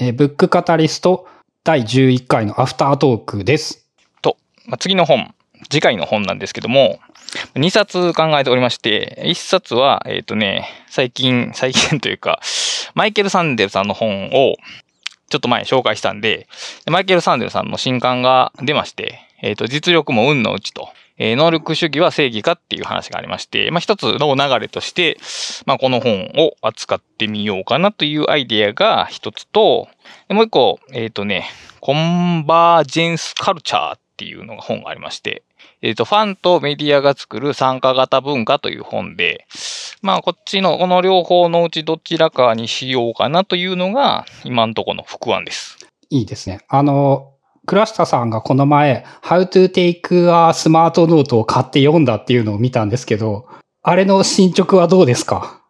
えーブックカタリスト第11回のアフタートークです。と、まあ、次の本、次回の本なんですけども、2冊考えておりまして、1冊は、えっ、とね、最近、最近というか、マイケル・サンデルさんの本を、ちょっと前紹介したんで、マイケル・サンデルさんの新刊が出まして、えっ、と、実力も運のうちと、えー能力主義は正義かっていう話がありまして、まあ、一つの流れとして、まあ、この本を扱ってみようかなというアイデアが一つと、もう一個、えっ、とね、コンバージェンスカルチャーっていうのが本がありまして、えっ、と、ファンとメディアが作る参加型文化という本で、まあ、こっちの、この両方のうちどちらかにしようかなというのが、今のところの副案です。いいですね。あの、倉下さんがこの前、How to take a smart note を買って読んだっていうのを見たんですけど、あれの進捗はどうですか？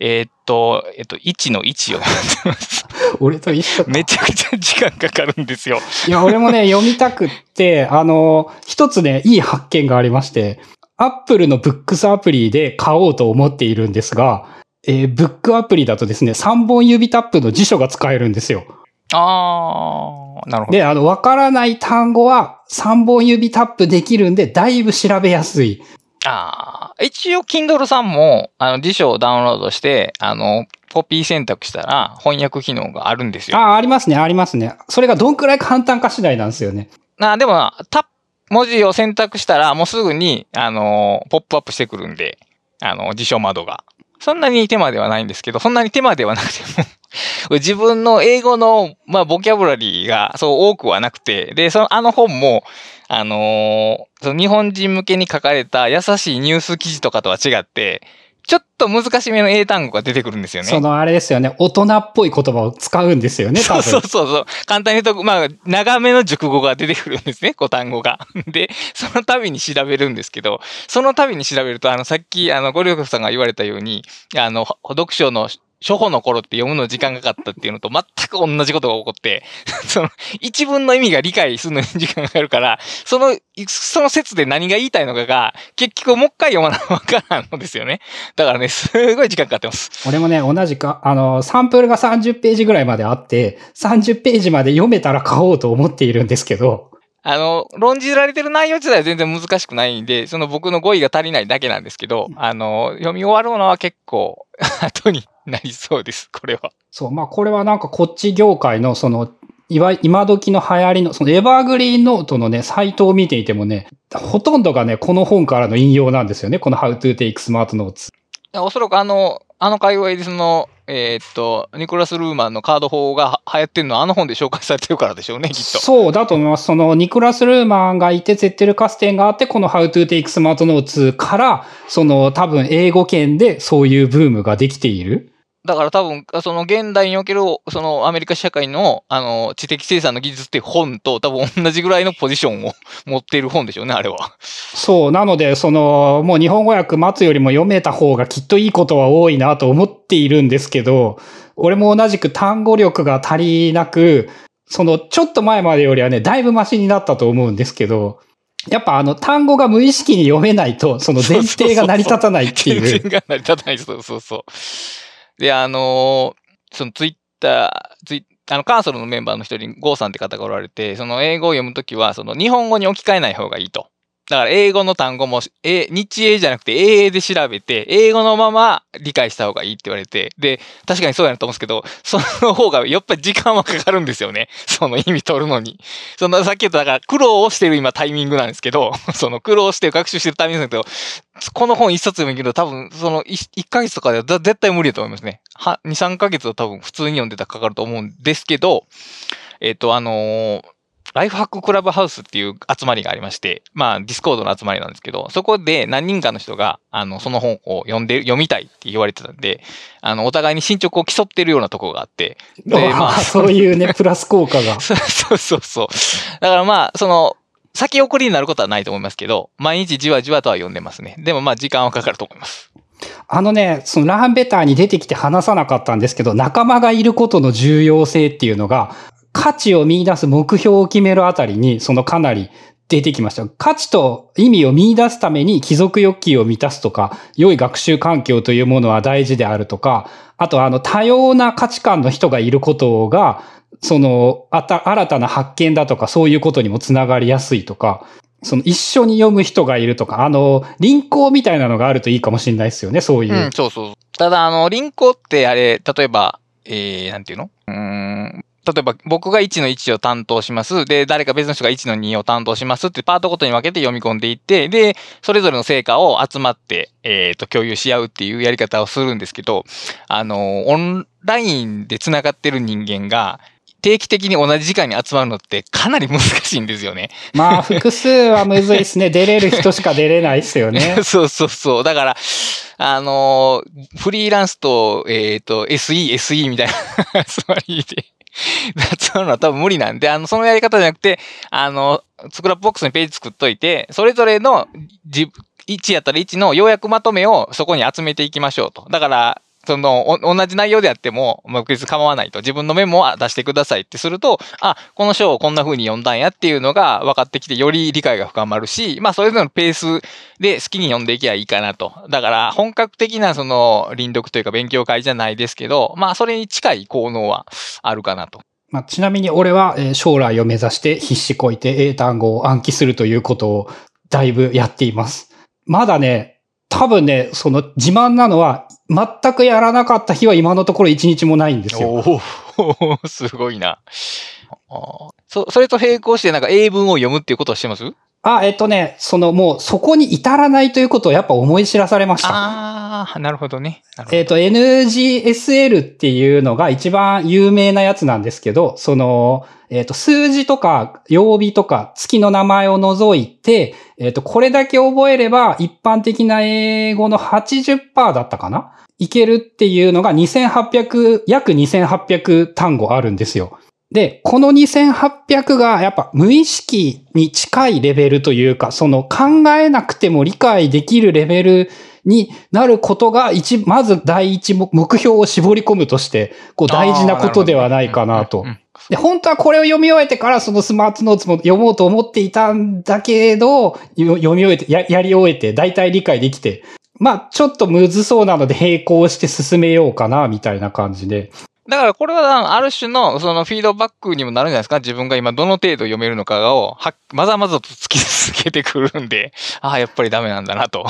えっ、と、えっ、と、1の1をやってます。俺と一緒かめちゃくちゃ時間かかるんですよ。いや、俺もね、読みたくって、あの、一つね、いい発見がありまして、アップルのブックスアプリで買おうと思っているんですが、えーブックアプリだとですね、3本指タップの辞書が使えるんですよ。あー、なるほど。で、あの、わからない単語は3本指タップできるんで、だいぶ調べやすい。あー一応、Kindle さんも、あの、辞書をダウンロードして、あの、コピー選択したら翻訳機能があるんですよ。ああ、ありますね、ありますね。それがどんくらい簡単か次第なんですよね。あでも、タップ、文字を選択したら、もうすぐに、あの、ポップアップしてくるんで、あの、辞書窓が。そんなに手間ではないんですけど、そんなに手間ではなくても、自分の英語の、まあ、ボキャブラリーがそう多くはなくて、で、その、あの本も、あのーその日本人向けに書かれた優しいニュース記事とかとは違って、ちょっと難しめの英単語が出てくるんですよね。そのあれですよね、大人っぽい言葉を使うんですよね。そうそうそうそう。簡単に言うと、まあ、長めの熟語が出てくるんですね、こう単語が。で、その度に調べるんですけど、その度に調べると、あの、さっき、あの、ゴリョフさんが言われたように、あの、読書の初歩の頃って読むの時間がかかったっていうのと全く同じことが起こって、その、一文の意味が理解するのに時間がかかるから、その、その説で何が言いたいのかが、結局もう一回読まなわからんのですよね。だからね、すごい時間かかってます。俺もね、同じか、あの、サンプルが30ページぐらいまであって、30ページまで読めたら買おうと思っているんですけど、あの、論じられてる内容自体は全然難しくないんで、その僕の語彙が足りないだけなんですけど、あの、読み終わるのは結構 後になりそうです、これは。そう、まあこれはなんかこっち業界のその、いわ今時の流行りの、そのエバーグリーンノートのね、サイトを見ていてもね、ほとんどがね、この本からの引用なんですよね。この How to Take Smart Notes。おそらくあの、あの界隈でその、えーっと、ニコラス・ルーマンのカード法が流行ってるのはあの本で紹介されてるからでしょうね、きっと。そうだと思います。そのニコラス・ルーマンがいて、ゼッテル・カステンがあって、この How to Take Smart Notes から、その多分英語圏でそういうブームができている。だから多分、その現代における、そのアメリカ社会の、あの、知的生産の技術って本と多分同じぐらいのポジションを 持っている本でしょうね、あれは。そう。なので、その、もう日本語訳待つよりも読めた方がきっといいことは多いなと思っているんですけど、俺も同じく単語力が足りなく、その、ちょっと前までよりはね、だいぶマシになったと思うんですけど、やっぱあの単語が無意識に読めないと、その前提が成り立たないっていう。全然が成り立たない。そうそうそう。で、あのーそのツイッター、ツイあの、カーソルのメンバーの一人にゴーさんって方がおられて、その英語を読むときは、その日本語に置き換えない方がいいと。だから英語の単語も、え、日英じゃなくて英英で調べて、英語のまま理解した方がいいって言われて、で、確かにそうやなと思うんですけど、その方がやっぱり時間はかかるんですよね。その意味取るのに。そのさっき言った、だから苦労をしてる今タイミングなんですけど、その苦労して学習してるタイミングなんですけど、この本一冊読むけど、多分、その1、一ヶ月とかでは絶対無理だと思いますね。は、2、3ヶ月は多分普通に読んでたらかかると思うんですけど、えっ、と、あのーライフハッククラブハウスっていう集まりがありまして、まあ、 Discord の集まりなんですけど、そこで何人かの人が、あの、その本を読んで、読みたいって言われてたんで、あの、お互いに進捗を競ってるようなところがあって、でまあ そういうね、プラス効果が。そうそうそう。だからまあ、その、先送りになることはないと思いますけど、毎日じわじわとは読んでますね。でもまあ、時間はかかると思います。あのね、その Learn Better に出てきて話さなかったんですけど、仲間がいることの重要性っていうのが、価値を見出す目標を決めるあたりに、そのかなり出てきました。価値と意味を見出すために貴族欲求を満たすとか、良い学習環境というものは大事であるとか、あとあの多様な価値観の人がいることが、その、あた、新たな発見だとか、そういうことにもつながりやすいとか、その一緒に読む人がいるとか、あの、輪行みたいなのがあるといいかもしれないですよね、そういう。うん、そうそう。ただ、あの、輪行ってあれ、例えば、えー、なんていうの？うん。例えば、僕が1の1を担当します。で、誰か別の人が1の2を担当しますってパートごとに分けて読み込んでいって、で、それぞれの成果を集まって、えっ、と、共有し合うっていうやり方をするんですけど、あの、オンラインで繋がってる人間が、定期的に同じ時間に集まるのってかなり難しいんですよね。まあ、複数はむずいですね。出れる人しか出れないですよね。そうそうそう。だから、あのーフリーランスと、えっ、と、SE、SE みたいな集まりで、集まるのは多分無理なんで、あの、そのやり方じゃなくて、あの、スクラップボックスにページ作っといて、それぞれの、じ、1やったら1の要約まとめをそこに集めていきましょうと。だから、その、同じ内容であっても、まあ、別に構わないと。自分のメモは出してくださいってすると、あ、この章をこんな風に読んだんやっていうのが分かってきて、より理解が深まるし、まあ、それぞれのペースで好きに読んでいけばいいかなと。だから、本格的なその、臨読というか勉強会じゃないですけど、まあ、それに近い効能はあるかなと。まあ、ちなみに俺は、え将来を目指して必死こいて英単語を暗記するということをだいぶやっています。まだね、多分ね、その自慢なのは、全くやらなかった日は今のところ一日もないんですよ。おお すごいな。そ、それと並行してなんか英文を読むっていうことはしてます？あ、えっとね、そのもうそこに至らないということをやっぱ思い知らされました。ああ、なるほどね。どえっ、と、NGSL っていうのが一番有名なやつなんですけど、その、えっ、と、数字とか曜日とか月の名前を除いて、えっ、と、これだけ覚えれば一般的な英語の80%だったかな？いけるっていうのが2800、約2800単語あるんですよ。で、この2800がやっぱ無意識に近いレベルというか、その考えなくても理解できるレベルになることが一、まず第一目目標を絞り込むとして、こう大事なことではないかなと。で、本当はこれを読み終えてからそのスマートノーツも読もうと思っていたんだけど、よ読み終えて、ややり終えて、大体理解できて、まあ、ちょっとむずそうなので並行して進めようかな、みたいな感じで。だからこれはある種のそのフィードバックにもなるんじゃないですか？自分が今どの程度読めるのかをはまざまざと突き続けてくるんで、ああ、やっぱりダメなんだなと。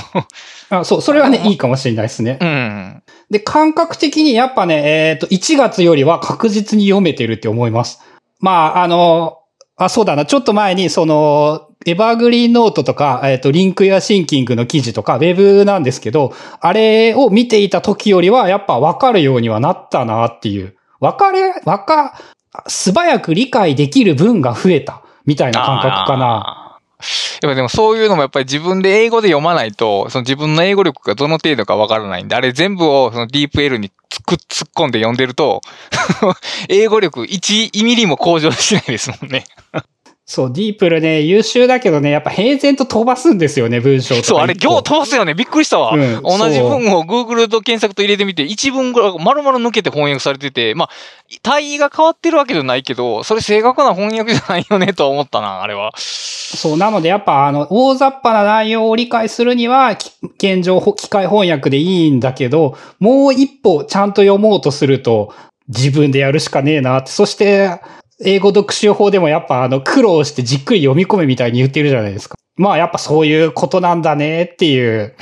あそう、それはね、いいかもしれないですねう。ん。で、感覚的にやっぱね、えっ、と、1月よりは確実に読めてるって思います。まあ、あの、あ、そうだな、ちょっと前に、その、エバーグリーンノートとか、えっ、と、リンクやシンキングの記事とか、ウェブなんですけど、あれを見ていた時よりは、やっぱ分かるようにはなったなっていう。分かれ、分か、素早く理解できる分が増えた、みたいな感覚かな。やっぱでもそういうのもやっぱり自分で英語で読まないと、その自分の英語力がどの程度かわからないんで、あれ全部をそのディープ L に突っ突っ込んで読んでると、英語力1ミリも向上しないですもんね。そう、ディープルね、優秀だけどね、やっぱ平然と飛ばすんですよね、文章とか。そう、あれ、行飛ばすよね。びっくりしたわ。うん同じ文を Google と検索と入れてみて、一文ぐらい丸々抜けて翻訳されてて、まあ、単位が変わってるわけじゃないけど、それ正確な翻訳じゃないよねとは思ったな、あれは。そう、なのでやっぱあの、大雑把な内容を理解するには、き現状、ほ機械翻訳でいいんだけど、もう一歩ちゃんと読もうとすると、自分でやるしかねえなって。そして、英語読書法でもやっぱあの、苦労してじっくり読み込めみたいに言ってるじゃないですか。まあやっぱそういうことなんだねっていう。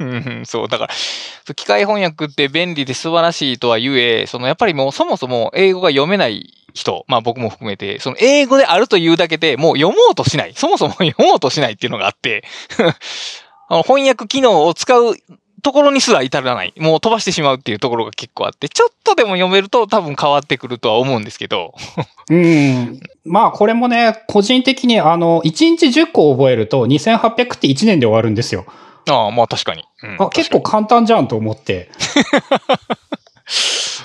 うんそう、だから、機械翻訳って便利で素晴らしいとは言え、そのやっぱりもうそもそも英語が読めない人、まあ僕も含めて、その英語であるというだけでもう読もうとしない。そもそも読もうとしないっていうのがあって、あの翻訳機能を使うところにすら至らない。もう飛ばしてしまうっていうところが結構あって、ちょっとでも読めると多分変わってくるとは思うんですけど。うん。まあこれもね、個人的にあの、1日10個覚えると2800って1年で終わるんですよ。ああ、まあ確かに。うんあ結構簡単じゃんと思って。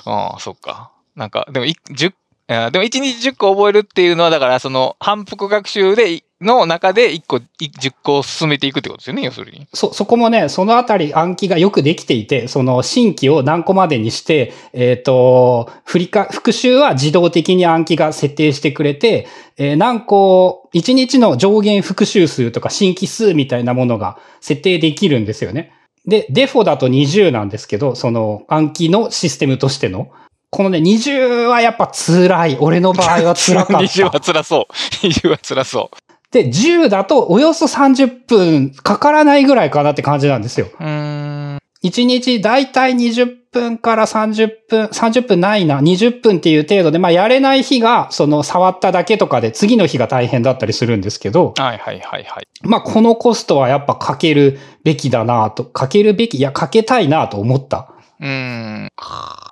ああ、そっか。なんか、でも、い10、あでも1日10個覚えるっていうのは、だから、その、反復学習で、の中で1個、い10個進めていくってことですよね、要するに。そ、そこもね、そのあたり暗記がよくできていて、その新規を何個までにして、えっ、と、振りか、復習は自動的に暗記が設定してくれて、えー何個1日の上限復習数とか新規数みたいなものが設定できるんですよね。で、デフォだと20なんですけど、その暗記のシステムとしての。このね、20はやっぱ辛い。俺の場合は辛かった。20は辛そう。20は辛そう。で、10だとおよそ30分かからないぐらいかなって感じなんですよ。うーん。1日だいたい20分から30分、30分ないな、20分っていう程度で、まあやれない日が、その触っただけとかで次の日が大変だったりするんですけど、はいはいはいはい。まあこのコストはやっぱかけるべきだなと、かけるべき、いやかけたいなと思った。うーん。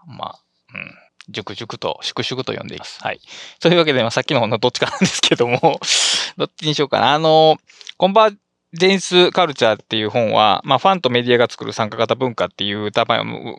まあ、うん。熟々と、粛々と読んでいます。はい。というわけで、まあ、さっきの方のどっちかなんですけども、どっちにしようかな。あの、コンバージェンスカルチャーっていう本は、まあ、ファンとメディアが作る参加型文化っていう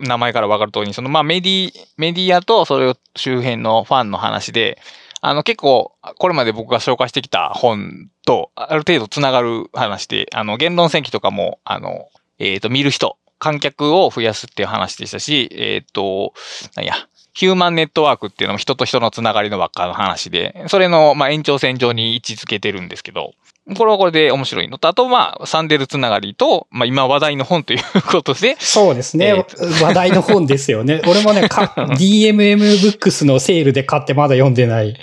名前からわかる通り、その、まあ、メディ、メディアとそれを周辺のファンの話で、あの、結構、これまで僕が紹介してきた本と、ある程度つながる話で、あの、言論戦記とかも、あの、えっ、と、見る人、観客を増やすっていう話でしたし、えっ、と、なんや、ヒューマンネットワークっていうのも人と人のつながりの輪っかの話で、それの、まあ、延長線上に位置づけてるんですけど、これはこれで面白いのと、あと、まあ、サンデルつながりと、まあ、今話題の本ということで、そうですね。え話題の本ですよね。俺もね、か DMM ブックスのセールで買ってまだ読んでない。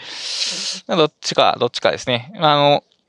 どっちか、どっちかですね。あ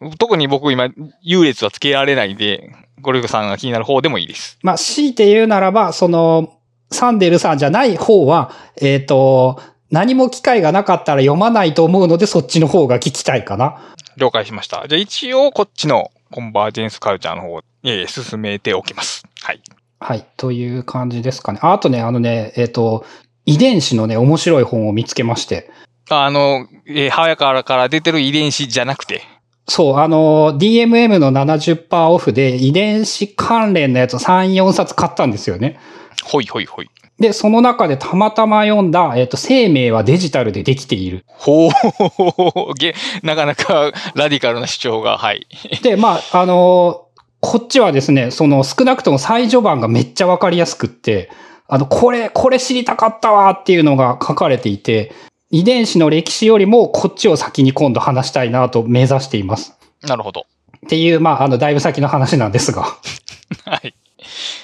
の、特に僕今、優劣はつけられないんで、ゴルフさんが気になる方でもいいです。まあ、強いて言うならば、その、サンデルさんじゃない方は、えっ、と、何も機会がなかったら読まないと思うので、そっちの方が聞きたいかな。了解しました。じゃあ一応、こっちのコンバージェンスカルチャーの方、えー進めておきます。はい。はい。という感じですかね。ああとね、あのね、えっ、と、遺伝子のね、面白い本を見つけまして。あの、えー、母親からから出てる遺伝子じゃなくて、そう、あの、DMM の70%オフで遺伝子関連のやつを3、4冊買ったんですよね。ほいほいほい。で、その中でたまたま読んだ、えっ、と、生命はデジタルでできている。ほう、げ、なかなかラディカルな主張が、はい。で、まあ、あのこっちはですね、その少なくとも最序盤がめっちゃわかりやすくって、あの、これ、これ知りたかったわっていうのが書かれていて、遺伝子の歴史よりもこっちを先に今度話したいなと目指しています。なるほど。っていう、まあ、あの、だいぶ先の話なんですが。はい。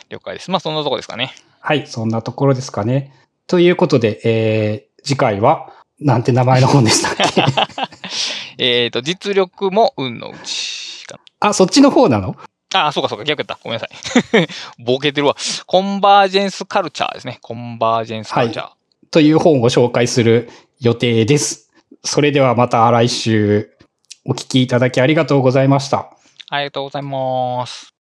了解です。まあ、そんなとこですかね。はい、そんなところですかね。ということで、えー、次回は、なんて名前の本でしたっけ？えっと、実力も運のうちかあ、そっちの方なの？な。あ、そうかそうか、逆やった。ごめんなさい。ボケてるわ。コンバージェンスカルチャーですね。コンバージェンスカルチャー。という本を紹介する予定です。それではまた来週お聞きいただきありがとうございました。ありがとうございます。